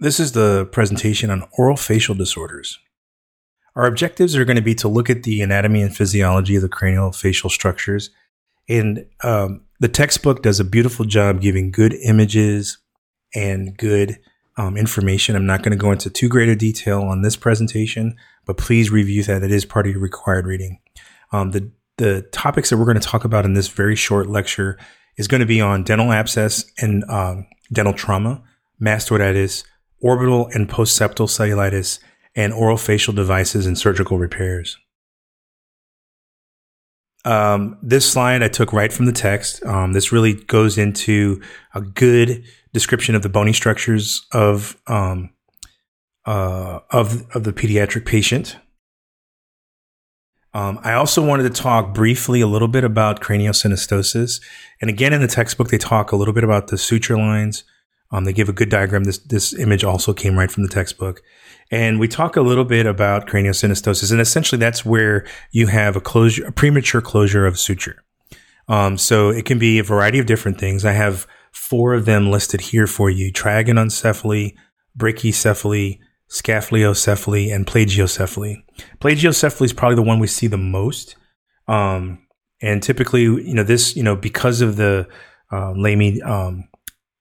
This is the presentation on oral facial disorders. Our objectives are going to be to look at the anatomy and physiology of the cranial facial structures. And um, the textbook does a beautiful job giving good images and good um, information. I'm not going to go into too great a detail on this presentation, but please review that. It is part of your required reading. Um, the, the topics that we're going to talk about in this very short lecture is going to be on dental abscess and um, dental trauma, mastoiditis, orbital and postseptal cellulitis, and oral facial devices and surgical repairs. Um, this slide I took right from the text. Um, this really goes into a good description of the bony structures of um, uh, of of the pediatric patient. Um, I also wanted to talk briefly a little bit about craniosynostosis, and again in the textbook they talk a little bit about the suture lines, um, they give a good diagram. This this image also came right from the textbook, and we talk a little bit about craniosynostosis, and essentially that's where you have a closure, a premature closure of suture. Um, so it can be a variety of different things. I have four of them listed here for you: trigononcephaly, brachycephaly, scaphocephaly, and plagiocephaly. Plagiocephaly is probably the one we see the most. Um, and typically, you know, this, you know, because of the uh, Lamy um,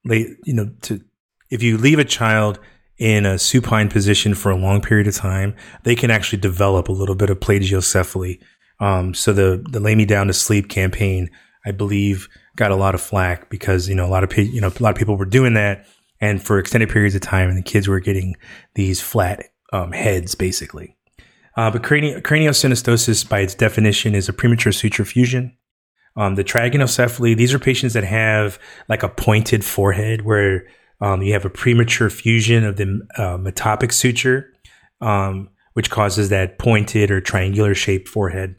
you know, to if you leave a child in a supine position for a long period of time, they can actually develop a little bit of plagiocephaly. Um, so the the lay me down to sleep campaign, I believe, got a lot of flack because you know a lot of pe- you know a lot of people were doing that, and for extended periods of time, and the kids were getting these flat um, heads basically. Uh, but crani- craniosynostosis, by its definition, is a premature suture fusion. Um, the trigononcephaly, these are patients that have like a pointed forehead where um, you have a premature fusion of the uh, metopic suture, um, which causes that pointed or triangular shaped forehead.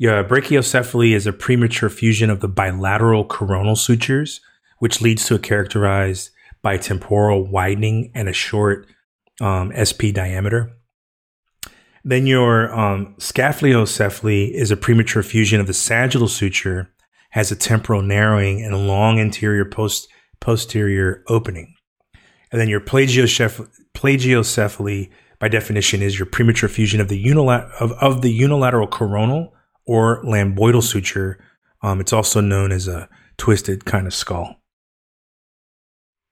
Yeah, brachycephaly is a premature fusion of the bilateral coronal sutures, which leads to a characterized by temporal widening and a short um, SP diameter. Then your um, is a premature fusion of the sagittal suture, has a temporal narrowing and a long anterior post posterior opening. And then your plagiocephaly, by definition, is your premature fusion of the, unilat- of, of the unilateral coronal or lambdoidal suture. Um, it's also known as a twisted kind of skull.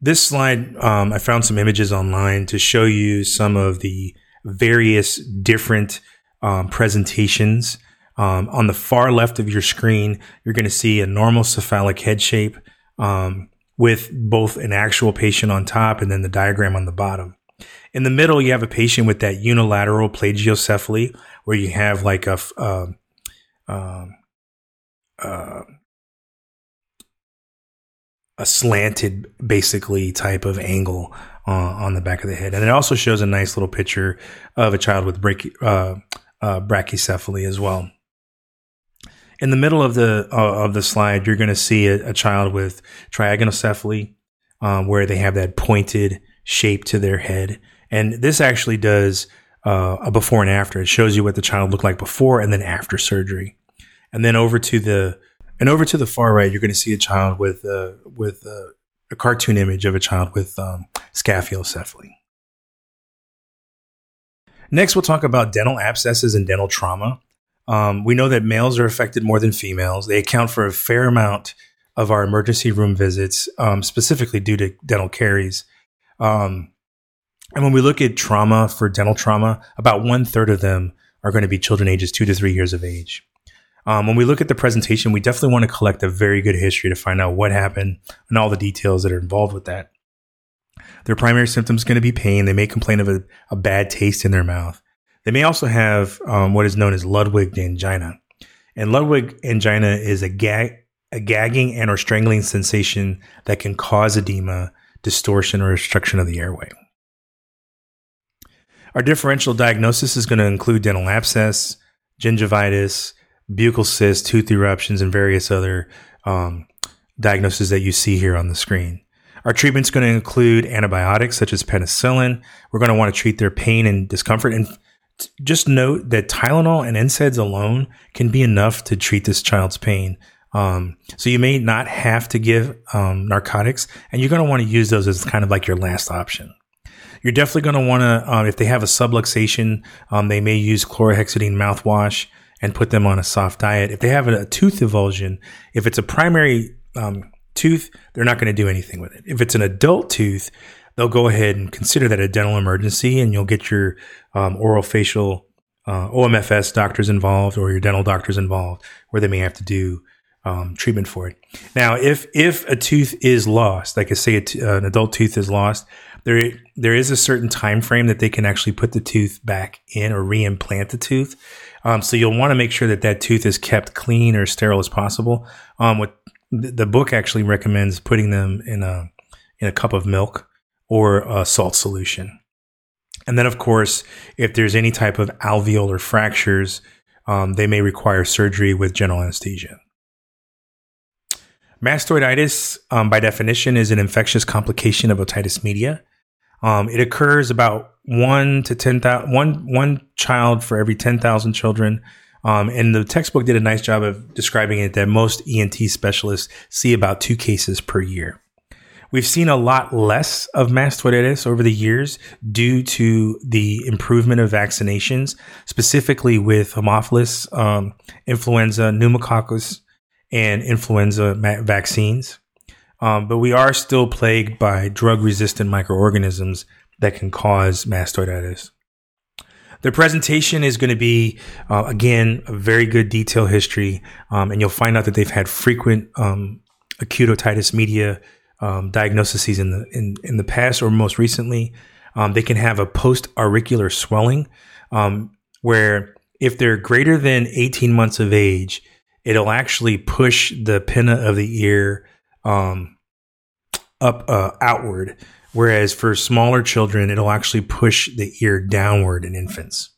This slide, um, I found some images online to show you some of the various different um, presentations. Um, on the far left of your screen, you're going to see a normal cephalic head shape um, with both an actual patient on top and then the diagram on the bottom. In the middle, you have a patient with that unilateral plagiocephaly, where you have like a uh, uh, uh, a slanted, basically type of angle uh, on the back of the head. And it also shows a nice little picture of a child with brachy, uh, uh, brachycephaly as well. In the middle of the uh, of the slide, you're going to see a, a, child with triagonocephaly, um, where they have that pointed shape to their head. And this actually does uh, a before and after. It shows you what the child looked like before and then after surgery. And then over to the and over to the far right, you're going to see a child with uh, with a cartoon image of a child with um, scaphocephaly. Next, we'll talk about dental abscesses and dental trauma. Um, we know that males are affected more than females. They account for a fair amount of our emergency room visits, um, specifically due to dental caries. Um, and when we look at trauma for dental trauma, about one third of them are going to be children ages two to three years of age. Um, when we look at the presentation, we definitely want to collect a very good history to find out what happened and all the details that are involved with that. Their primary symptoms going to be pain. They may complain of a, a, bad taste in their mouth. They may also have um, what is known as Ludwig angina. And Ludwig angina is a, gag, a gagging and or strangling sensation that can cause edema, distortion, or obstruction of the airway. Our differential diagnosis is going to include dental abscess, gingivitis, buccal cysts, tooth eruptions, and various other um, diagnoses that you see here on the screen. Our treatment's going to include antibiotics such as penicillin. We're going to want to treat their pain and discomfort. And just note that Tylenol and NSAIDs alone can be enough to treat this child's pain. Um, so you may not have to give um, narcotics, and you're going to want to use those as kind of like your last option. You're definitely going to want to, um, if they have a subluxation, um, they may use chlorhexidine mouthwash and put them on a soft diet. If they have a, a tooth avulsion, if it's a primary um, tooth, they're not going to do anything with it. If it's an adult tooth, they'll go ahead and consider that a dental emergency and you'll get your um, oral facial uh, OMFS doctors involved or your dental doctors involved where they may have to do um, treatment for it. Now, if if a tooth is lost, like I say, t- uh, an adult tooth is lost, there there is a certain time frame that they can actually put the tooth back in or reimplant the tooth. Um, so you'll want to make sure that that tooth is kept clean or sterile as possible. Um, the book actually recommends putting them in a in a cup of milk or a salt solution. And then, of course, if there's any type of alveolar fractures, um, they may require surgery with general anesthesia. Mastoiditis, um, by definition, is an infectious complication of otitis media. Um, it occurs about one to 10,000, one, one child for every 10,000 children. Um, and the textbook did a nice job of describing it that most ENT specialists see about two cases per year. We've seen a lot less of mastoiditis over the years due to the improvement of vaccinations, specifically with Haemophilus, um, influenza, pneumococcus, and influenza ma- vaccines. Um, but we are still plagued by drug resistant microorganisms that can cause mastoiditis. The presentation is going to be, uh, again, a very good detail history, um, and you'll find out that they've had frequent um, acute otitis media um, diagnoses in the in, in the past or most recently. Um, they can have a post auricular swelling, um, where if they're greater than 18 months of age, it'll actually push the pinna of the ear um, up uh, outward. Whereas for smaller children, it'll actually push the ear downward in infants.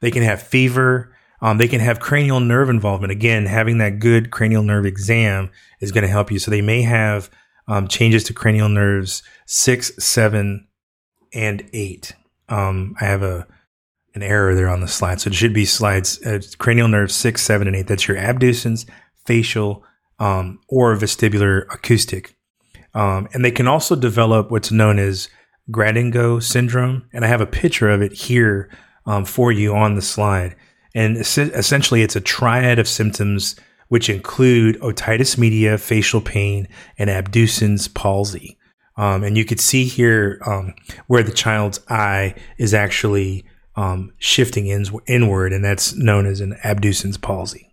They can have fever. Um, they can have cranial nerve involvement. Again, having that good cranial nerve exam is going to help you. So they may have um, changes to cranial nerves six, seven, and eight. Um, I have a an error there on the slide. So it should be slides uh, cranial nerves six, seven, and eight. That's your abducens, facial, um, or vestibular acoustic. Um, and they can also develop what's known as Gradenigo syndrome. And I have a picture of it here um, for you on the slide. And essentially, it's a triad of symptoms which include otitis media, facial pain, and abducens palsy. Um, and you could see here um, where the child's eye is actually um, shifting in, inward, and that's known as an abducens palsy.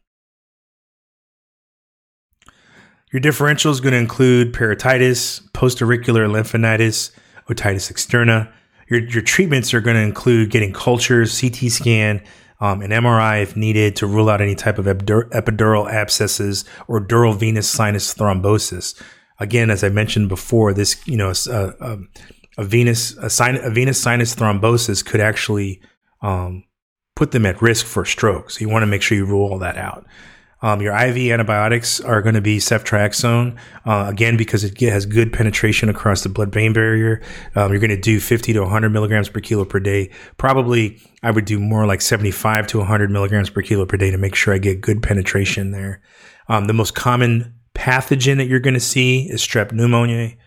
Your differential is going to include parotitis, postauricular lymphadenitis, otitis externa. Your, your treatments are going to include getting cultures, CT scan, um, an MRI if needed to rule out any type of epidural abscesses or dural venous sinus thrombosis. Again, as I mentioned before, this you know a, a, a venous a, sin, a venous sinus thrombosis could actually um, put them at risk for stroke. So you want to make sure you rule all that out. Um, your IV antibiotics are going to be ceftriaxone, uh, again, because it has good penetration across the blood brain barrier. Um, you're going to do 50 to 100 milligrams per kilo per day. Probably, I would do more like 75 to 100 milligrams per kilo per day to make sure I get good penetration there. Um, the most common pathogen that you're going to see is strep pneumoniae,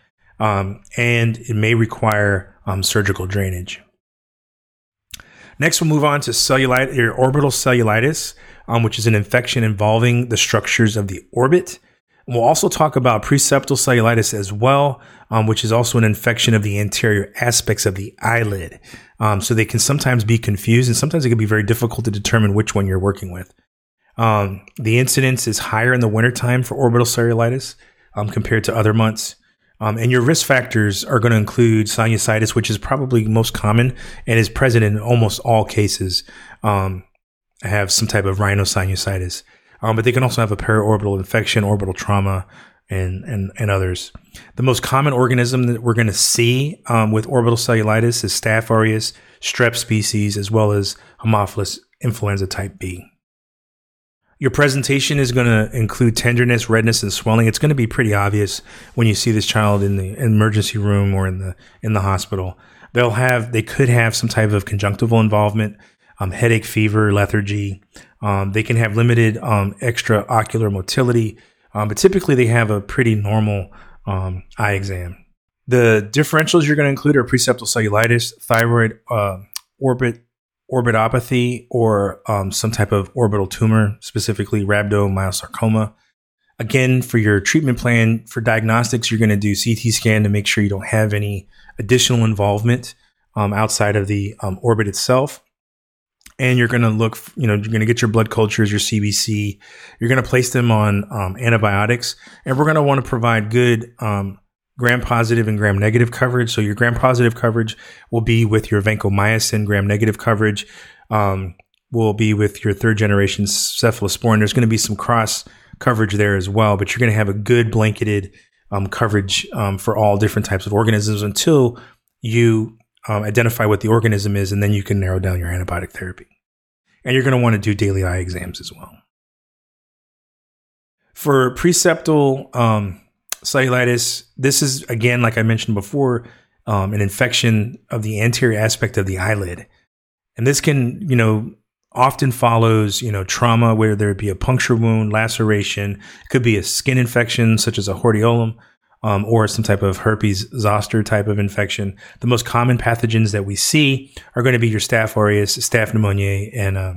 um, and it may require um, surgical drainage. Next, we'll move on to cellulitis, or orbital cellulitis, um, which is an infection involving the structures of the orbit. We'll also talk about preseptal cellulitis as well, um, which is also an infection of the anterior aspects of the eyelid. Um, so they can sometimes be confused, and sometimes it can be very difficult to determine which one you're working with. Um, the incidence is higher in the wintertime for orbital cellulitis um, compared to other months. Um, and your risk factors are going to include sinusitis, which is probably most common and is present in almost all cases. Have some type of rhinosinusitis, um, but they can also have a periorbital infection, orbital trauma, and and and others. The most common organism that we're going to see um, with orbital cellulitis is Staph aureus, strep species, as well as Haemophilus influenza type B. Your presentation is going to include tenderness, redness, and swelling. It's going to be pretty obvious when you see this child in the emergency room or in the in the hospital. They'll have they could have some type of conjunctival involvement, um, headache, fever, lethargy. Um, they can have limited um, extraocular motility, um, but typically they have a pretty normal um, eye exam. The differentials you're going to include are preseptal cellulitis, thyroid uh, orbit orbitopathy, or some type of orbital tumor, specifically rhabdomyosarcoma. Again, for your treatment plan for diagnostics, you're going to do CT scan to make sure you don't have any additional involvement outside of the orbit itself. And you're going to look, you know, you're going to get your blood cultures, your CBC. You're going to place them on um, antibiotics, and we're going to want to provide good um, gram positive and gram negative coverage. So your gram positive coverage will be with your vancomycin. Gram negative coverage um, will be with your third generation cephalosporin. There's going to be some cross coverage there as well, but you're going to have a good blanketed um, coverage um, for all different types of organisms until you um, identify what the organism is, and then you can narrow down your antibiotic therapy. And you're going to want to do daily eye exams as well. For preseptal um, cellulitis, this is again, like I mentioned before, um, an infection of the anterior aspect of the eyelid, and this can, you know, often follows, you know, trauma where there would be a puncture wound, laceration. It could be a skin infection such as a hordeolum. Um, or some type of herpes zoster type of infection. The most common pathogens that we see are going to be your Staph aureus, Staph pneumoniae, and uh,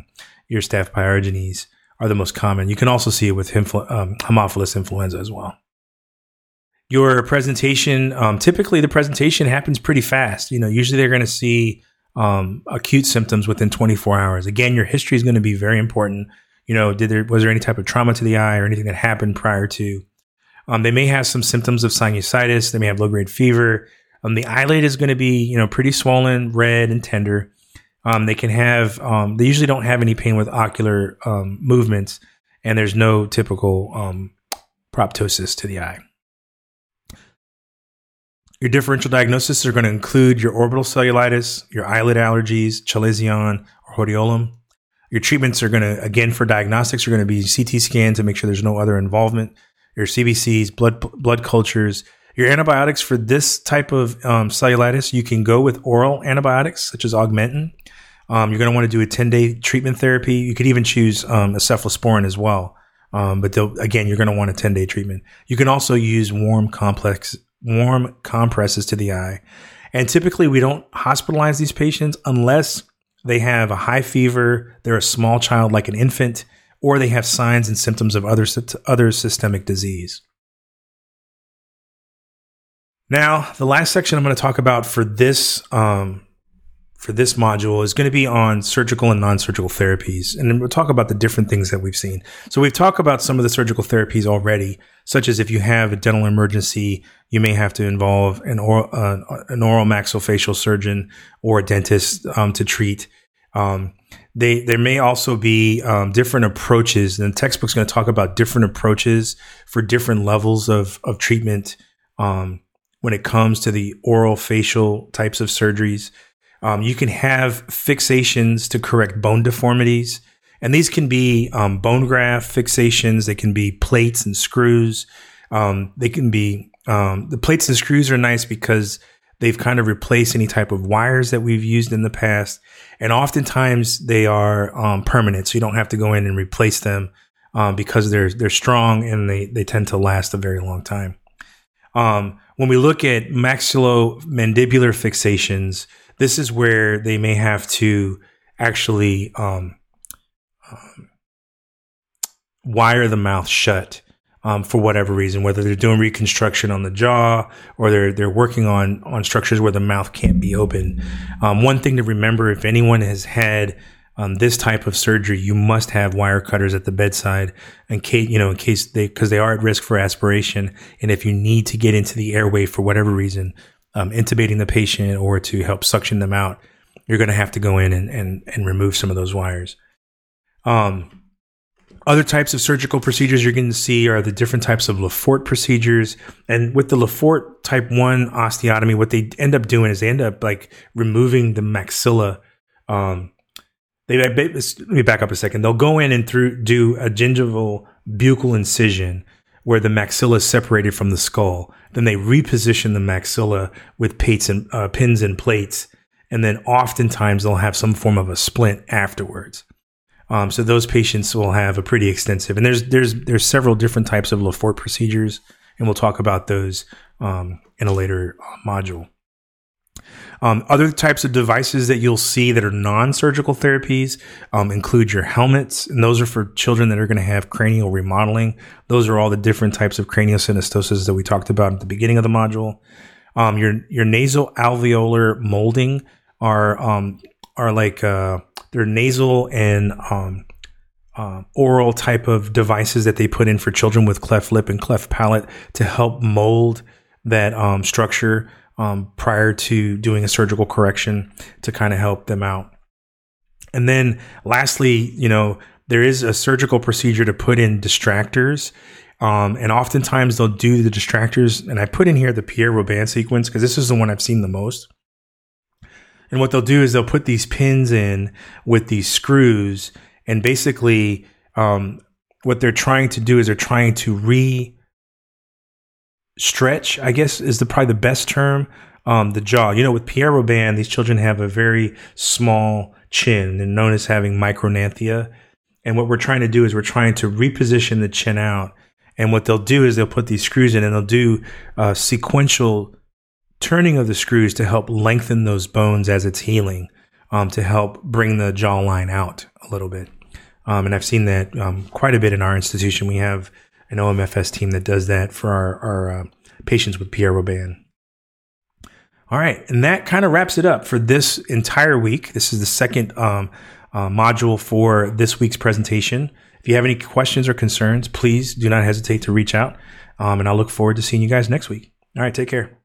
your Staph pyogenes are the most common. You can also see it with influ- um, Haemophilus influenza as well your presentation um, typically the presentation happens pretty fast you know usually they're going to see um, acute symptoms within 24 hours again your history is going to be very important you know did there was there any type of trauma to the eye or anything that happened prior to um, they may have some symptoms of sinusitis. They may have low grade fever. Um, the eyelid is going to be you know pretty swollen red and tender. Um, they can have um, they usually don't have any pain with ocular movements and there's no typical proptosis to the eye. Your differential diagnosis are going to include your orbital cellulitis, your eyelid allergies, chalazion, or hordeolum. Your treatments are going to, again, for diagnostics, are going to be CT scan to make sure there's no other involvement, your CBCs, blood, blood cultures. Your antibiotics for this type of um, cellulitis, you can go with oral antibiotics such as Augmentin. Um, you're going to want to do a 10 day treatment therapy. You could even choose um, a cephalosporin as well. Um, but again, you're going to want a 10 day treatment. You can also use warm complex warm compresses to the eye. And typically, we don't hospitalize these patients unless they have a high fever, they're a small child like an infant, or they have signs and symptoms of other, other systemic disease. Now, the last section I'm going to talk about for this um, for this module is going to be on surgical and non-surgical therapies. And we'll talk about the different things that we've seen. So we've talked about some of the surgical therapies already, such as if you have a dental emergency, you may have to involve an oral, uh, an oral maxillofacial surgeon or a dentist um, to treat. Um, they, there may also be um, different approaches, and the textbook's going to talk about different approaches for different levels of, of treatment um, when it comes to the oral facial types of surgeries. Um, you can have fixations to correct bone deformities. And these can be um, bone graft fixations. They can be plates and screws. Um, they can be um, the plates and screws are nice because they've kind of replaced any type of wires that we've used in the past. And oftentimes they are um, permanent, so you don't have to go in and replace them um, because they're they're strong and they they tend to last a very long time. when we look at maxillomandibular fixations, this is where they may have to actually um, um, wire the mouth shut um, for whatever reason, whether they're doing reconstruction on the jaw or they're they're working on on structures where the mouth can't be open. Um, one thing to remember: if anyone has had um, this type of surgery, you must have wire cutters at the bedside in case you know in case they because they are at risk for aspiration, and if you need to get into the airway for whatever reason, um, intubating the patient or to help suction them out, you're going to have to go in and, and, and remove some of those wires. Um, other types of surgical procedures you're going to see are the different types of Lefort procedures. And with the Lefort type 1 osteotomy, what they end up doing is they end up like removing the maxilla. Um, they, let me back up a second. They'll go in and through do a gingival buccal incision where the maxilla is separated from the skull. Then they reposition the maxilla with plates and uh, pins and plates, and then oftentimes they'll have some form of a splint afterwards. Um, so those patients will have a pretty extensive, and there's there's there's several different types of Lefort procedures, and we'll talk about those um, in a later uh, module. Um, other types of devices that you'll see that are non-surgical therapies um, include your helmets, and those are for children that are going to have cranial remodeling. Those are all the different types of craniosynostosis that we talked about at the beginning of the module. Um, your your nasal alveolar molding are um, are like uh, they're nasal and um, uh, oral type of devices that they put in for children with cleft lip and cleft palate to help mold that um, structure um, prior to doing a surgical correction to kind of help them out. And then lastly, you know, there is a surgical procedure to put in distractors. Um, and oftentimes they'll do the distractors. And I put in here the Pierre Robin sequence because this is the one I've seen the most. And what they'll do is they'll put these pins in with these screws. And basically, um, what they're trying to do is they're trying to re stretch, I guess is the probably the best term. Um, the jaw. You know, with Pierre Robin, these children have a very small chin and known as having micrognathia. And what we're trying to do is we're trying to reposition the chin out. And what they'll do is they'll put these screws in and they'll do uh, sequential turning of the screws to help lengthen those bones as it's healing, um, to help bring the jawline out a little bit. Um, and I've seen that um, quite a bit in our institution. We have an OMFS team that does that for our, our uh, patients with Pierre Robin. All right, and that kind of wraps it up for this entire week. This is the second um, uh, module for this week's presentation. If you have any questions or concerns, please do not hesitate to reach out. Um, and I'll look forward to seeing you guys next week. All right, take care.